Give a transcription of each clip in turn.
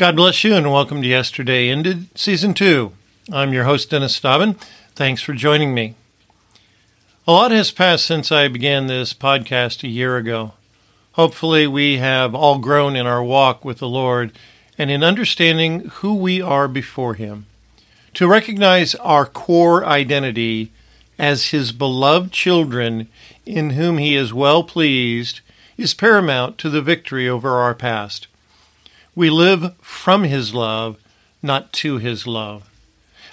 God bless you and welcome to Yesterday Ended Season 2. I'm your host, Dennis Dobbin. Thanks for joining me. A lot has passed since I began this podcast a year ago. Hopefully, we have all grown in our walk with the Lord and in understanding who we are before Him. To recognize our core identity as His beloved children in whom He is well pleased is paramount to the victory over our past. We live from His love, not to His love.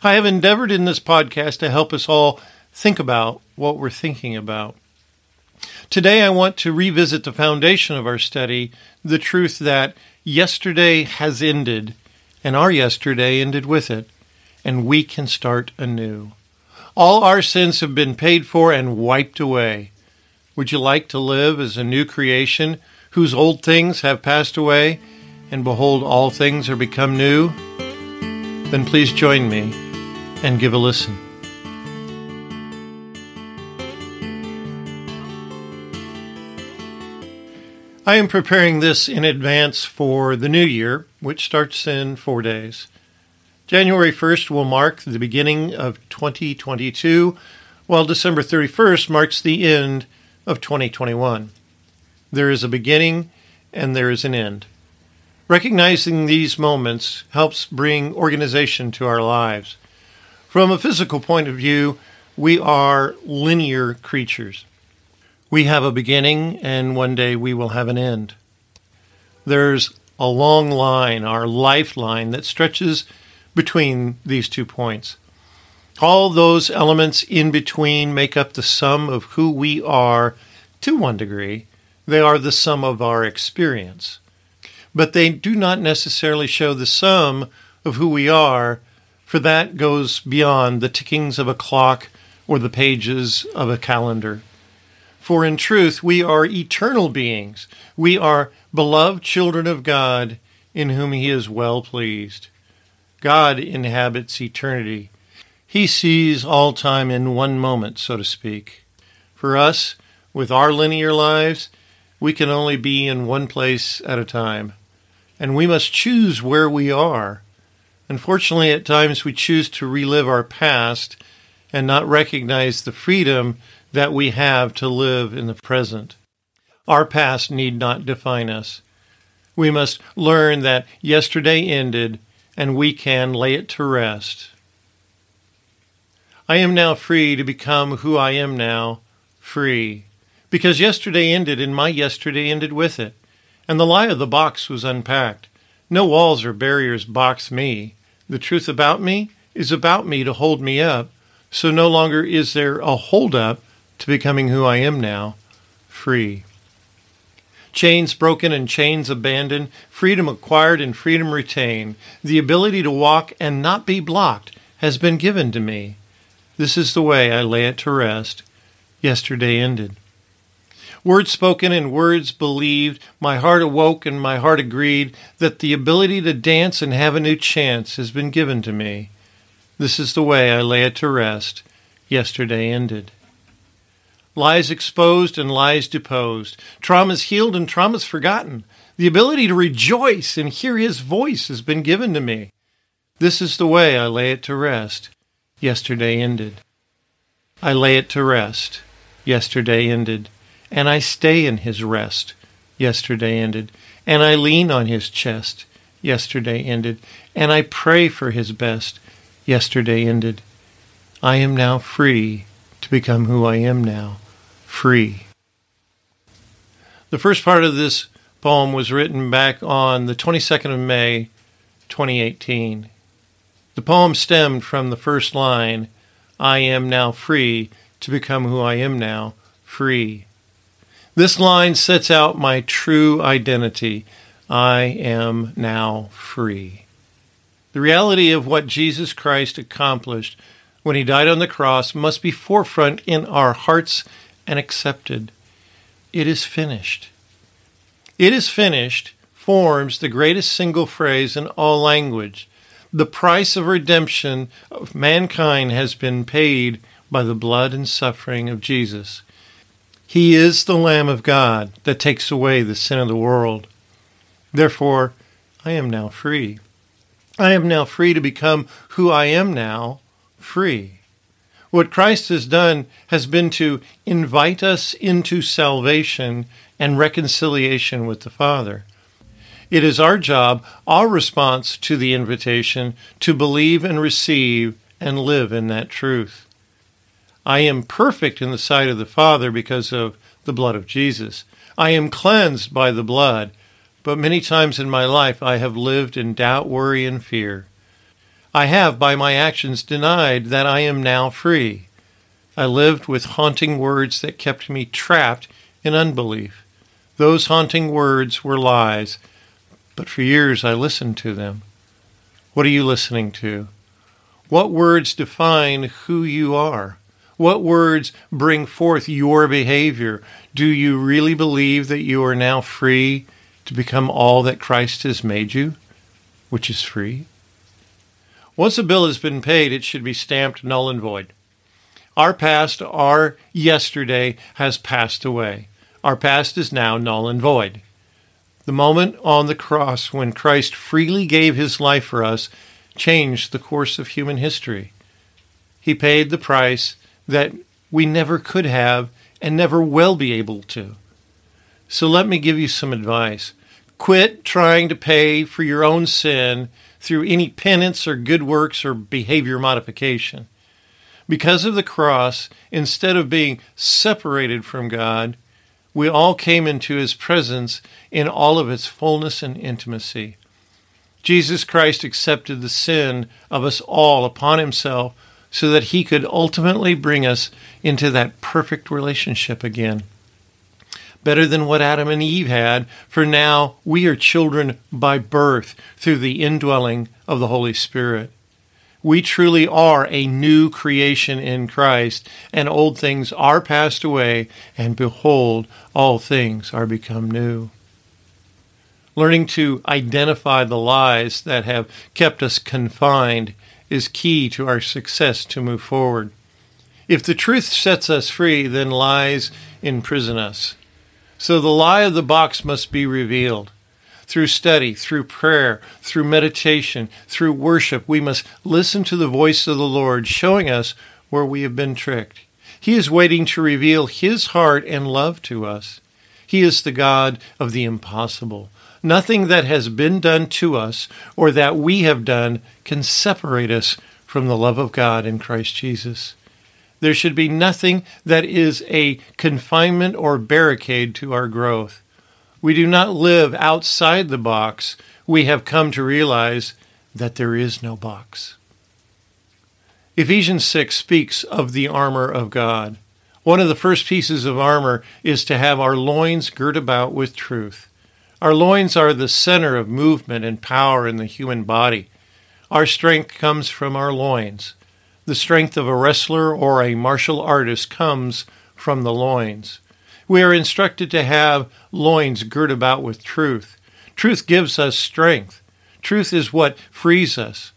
I have endeavored in this podcast to help us all think about what we're thinking about. Today, I want to revisit the foundation of our study the truth that yesterday has ended, and our yesterday ended with it, and we can start anew. All our sins have been paid for and wiped away. Would you like to live as a new creation whose old things have passed away and behold, all things are become new, then please join me and give a listen. I am preparing this in advance for the new year, which starts in four days. January 1st will mark the beginning of 2022, while December 31st marks the end of 2021. There is a beginning and there is an end. Recognizing these moments helps bring organization to our lives. From a physical point of view, we are linear creatures. We have a beginning, and one day we will have an end. There's a long line, our lifeline, that stretches between these two points. All those elements in between make up the sum of who we are to one degree. They are the sum of our experience but they do not necessarily show the sum of who we are, for that goes beyond the tickings of a clock or the pages of a calendar. For in truth, we are eternal beings. We are beloved children of God in whom He is well pleased. God inhabits eternity. He sees all time in one moment, so to speak. For us, with our linear lives, we can only be in one place at a time and we must choose where we are. Unfortunately, at times we choose to relive our past and not recognize the freedom that we have to live in the present. Our past need not define us. We must learn that yesterday ended and we can lay it to rest. I am now free to become who I am now, free, because yesterday ended and my yesterday ended with it and the lie of the box was unpacked. No walls or barriers box me. The truth about me is about me to hold me up, so no longer is there a hold up to becoming who I am now, free. Chains broken and chains abandoned, freedom acquired and freedom retained. The ability to walk and not be blocked has been given to me. This is the way I lay it to rest. Yesterday ended. Words spoken and words believed, my heart awoke and my heart agreed that the ability to dance and have a new chance has been given to me. This is the way I lay it to rest. Yesterday ended. Lies exposed and lies deposed. Traumas healed and traumas forgotten. The ability to rejoice and hear his voice has been given to me. This is the way I lay it to rest. Yesterday ended. I lay it to rest. Yesterday ended and I stay in his rest. Yesterday ended. And I lean on his chest. Yesterday ended. And I pray for his best. Yesterday ended. I am now free to become who I am now. Free. The first part of this poem was written back on the 22nd of May, 2018. The poem stemmed from the first line I am now free to become who I am now, free. This line sets out my true identity. I am now free. The reality of what Jesus Christ accomplished when he died on the cross must be forefront in our hearts and accepted. It is finished. It is finished forms the greatest single phrase in all language. The price of redemption of mankind has been paid by the blood and suffering of Jesus. He is the Lamb of God that takes away the sin of the world. Therefore, I am now free. I am now free to become who I am now, free. What Christ has done has been to invite us into salvation and reconciliation with the Father. It is our job, our response to the invitation, to believe and receive and live in that truth. I am perfect in the sight of the Father because of the blood of Jesus. I am cleansed by the blood, but many times in my life I have lived in doubt, worry, and fear. I have, by my actions, denied that I am now free. I lived with haunting words that kept me trapped in unbelief. Those haunting words were lies, but for years I listened to them. What are you listening to? What words define who you are? What words bring forth your behavior? Do you really believe that you are now free to become all that Christ has made you, which is free? Once a bill has been paid, it should be stamped null and void. Our past, our yesterday, has passed away. Our past is now null and void. The moment on the cross when Christ freely gave his life for us changed the course of human history. He paid the price that we never could have and never will be able to. So let me give you some advice. Quit trying to pay for your own sin through any penance or good works or behavior modification. Because of the cross, instead of being separated from God, we all came into his presence in all of its fullness and intimacy. Jesus Christ accepted the sin of us all upon himself so that he could ultimately bring us into that perfect relationship again. Better than what Adam and Eve had, for now we are children by birth through the indwelling of the Holy Spirit. We truly are a new creation in Christ, and old things are passed away, and behold, all things are become new. Learning to identify the lies that have kept us confined is key to our success to move forward. If the truth sets us free, then lies imprison us. So the lie of the box must be revealed. Through study, through prayer, through meditation, through worship, we must listen to the voice of the Lord showing us where we have been tricked. He is waiting to reveal His heart and love to us. He is the God of the impossible. Nothing that has been done to us or that we have done can separate us from the love of God in Christ Jesus. There should be nothing that is a confinement or barricade to our growth. We do not live outside the box. We have come to realize that there is no box. Ephesians 6 speaks of the armor of God. One of the first pieces of armor is to have our loins girt about with truth. Our loins are the center of movement and power in the human body. Our strength comes from our loins. The strength of a wrestler or a martial artist comes from the loins. We are instructed to have loins girt about with truth. Truth gives us strength. Truth is what frees us.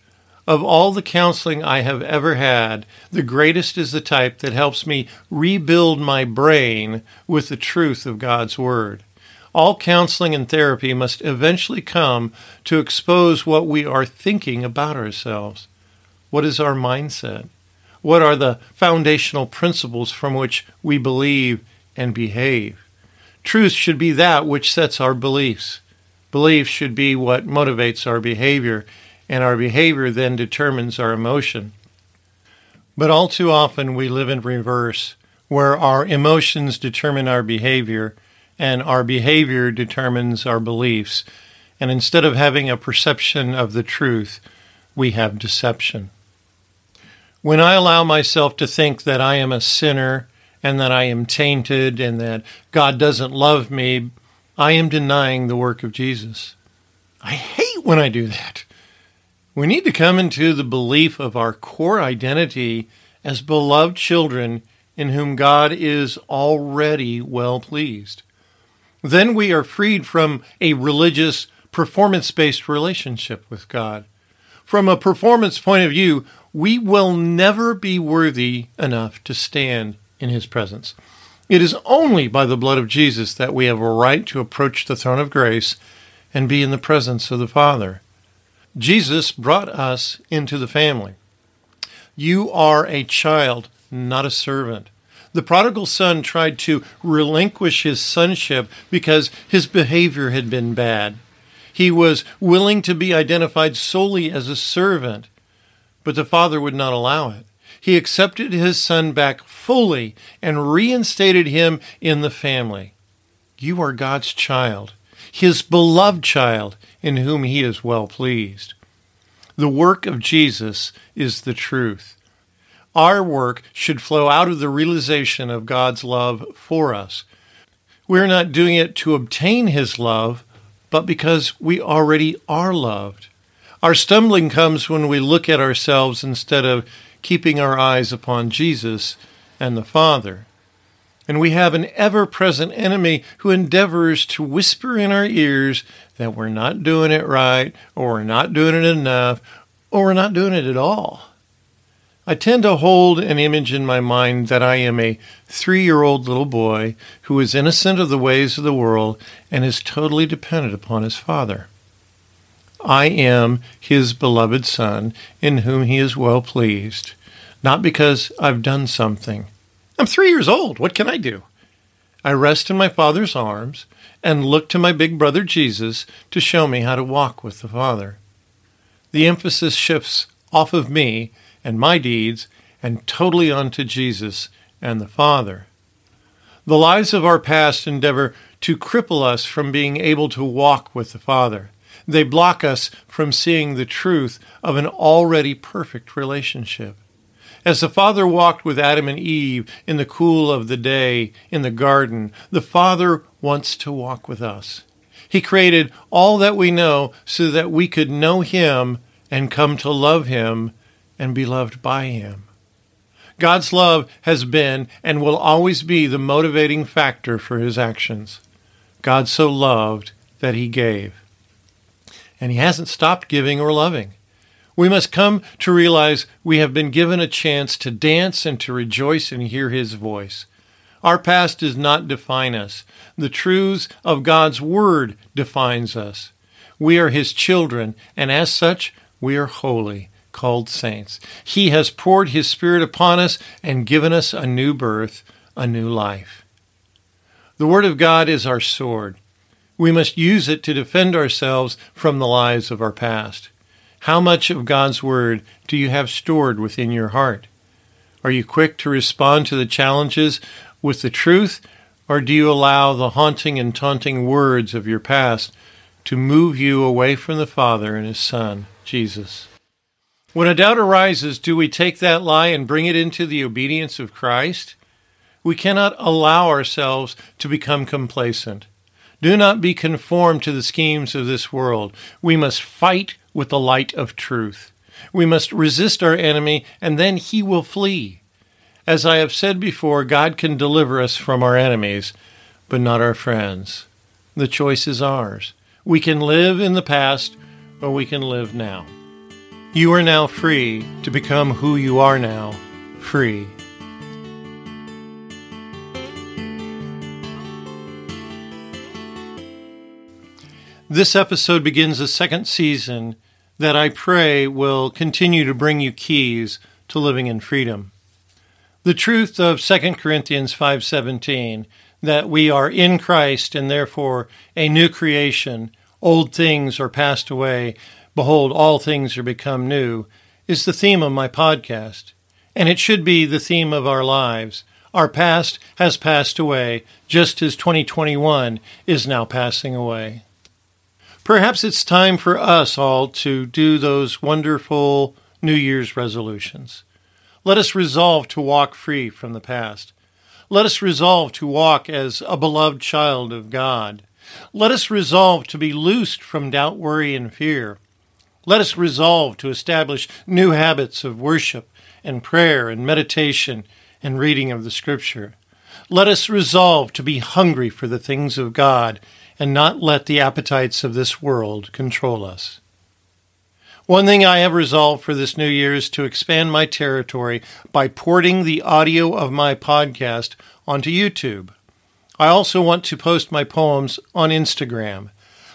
Of all the counseling I have ever had, the greatest is the type that helps me rebuild my brain with the truth of God's Word. All counseling and therapy must eventually come to expose what we are thinking about ourselves. What is our mindset? What are the foundational principles from which we believe and behave? Truth should be that which sets our beliefs. Belief should be what motivates our behavior, and our behavior then determines our emotion. But all too often we live in reverse, where our emotions determine our behavior and our behavior determines our beliefs. And instead of having a perception of the truth, we have deception. When I allow myself to think that I am a sinner and that I am tainted and that God doesn't love me, I am denying the work of Jesus. I hate when I do that. We need to come into the belief of our core identity as beloved children in whom God is already well pleased. Then we are freed from a religious, performance based relationship with God. From a performance point of view, we will never be worthy enough to stand in His presence. It is only by the blood of Jesus that we have a right to approach the throne of grace and be in the presence of the Father. Jesus brought us into the family. You are a child, not a servant. The prodigal son tried to relinquish his sonship because his behavior had been bad. He was willing to be identified solely as a servant, but the father would not allow it. He accepted his son back fully and reinstated him in the family. You are God's child, his beloved child, in whom he is well pleased. The work of Jesus is the truth. Our work should flow out of the realization of God's love for us. We're not doing it to obtain his love, but because we already are loved. Our stumbling comes when we look at ourselves instead of keeping our eyes upon Jesus and the Father. And we have an ever present enemy who endeavors to whisper in our ears that we're not doing it right, or we're not doing it enough, or we're not doing it at all. I tend to hold an image in my mind that I am a three year old little boy who is innocent of the ways of the world and is totally dependent upon his father. I am his beloved son in whom he is well pleased, not because I've done something. I'm three years old. What can I do? I rest in my father's arms and look to my big brother Jesus to show me how to walk with the Father. The emphasis shifts off of me and my deeds and totally unto Jesus and the Father. The lies of our past endeavor to cripple us from being able to walk with the Father. They block us from seeing the truth of an already perfect relationship. As the Father walked with Adam and Eve in the cool of the day in the garden, the Father wants to walk with us. He created all that we know so that we could know Him and come to love Him and be loved by Him. God's love has been and will always be the motivating factor for His actions. God so loved that He gave. And He hasn't stopped giving or loving. We must come to realize we have been given a chance to dance and to rejoice and hear His voice. Our past does not define us. The truths of God's Word defines us. We are His children, and as such, we are holy called saints. He has poured His Spirit upon us and given us a new birth, a new life. The Word of God is our sword. We must use it to defend ourselves from the lies of our past. How much of God's Word do you have stored within your heart? Are you quick to respond to the challenges with the truth, or do you allow the haunting and taunting words of your past to move you away from the Father and His Son, Jesus? When a doubt arises, do we take that lie and bring it into the obedience of Christ? We cannot allow ourselves to become complacent. Do not be conformed to the schemes of this world. We must fight with the light of truth. We must resist our enemy, and then he will flee. As I have said before, God can deliver us from our enemies, but not our friends. The choice is ours. We can live in the past, or we can live now. You are now free to become who you are now, free. This episode begins a second season that I pray will continue to bring you keys to living in freedom. The truth of 2 Corinthians 5:17 that we are in Christ and therefore a new creation, old things are passed away, Behold, all things are become new, is the theme of my podcast. And it should be the theme of our lives. Our past has passed away, just as 2021 is now passing away. Perhaps it's time for us all to do those wonderful New Year's resolutions. Let us resolve to walk free from the past. Let us resolve to walk as a beloved child of God. Let us resolve to be loosed from doubt, worry, and fear. Let us resolve to establish new habits of worship and prayer and meditation and reading of the Scripture. Let us resolve to be hungry for the things of God and not let the appetites of this world control us. One thing I have resolved for this new year is to expand my territory by porting the audio of my podcast onto YouTube. I also want to post my poems on Instagram.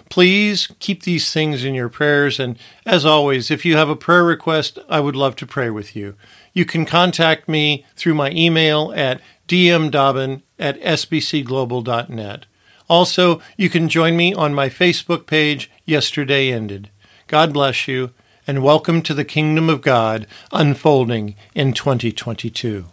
Please keep these things in your prayers. And as always, if you have a prayer request, I would love to pray with you. You can contact me through my email at dmdobbin at sbcglobal.net. Also, you can join me on my Facebook page, Yesterday Ended. God bless you, and welcome to the kingdom of God unfolding in 2022.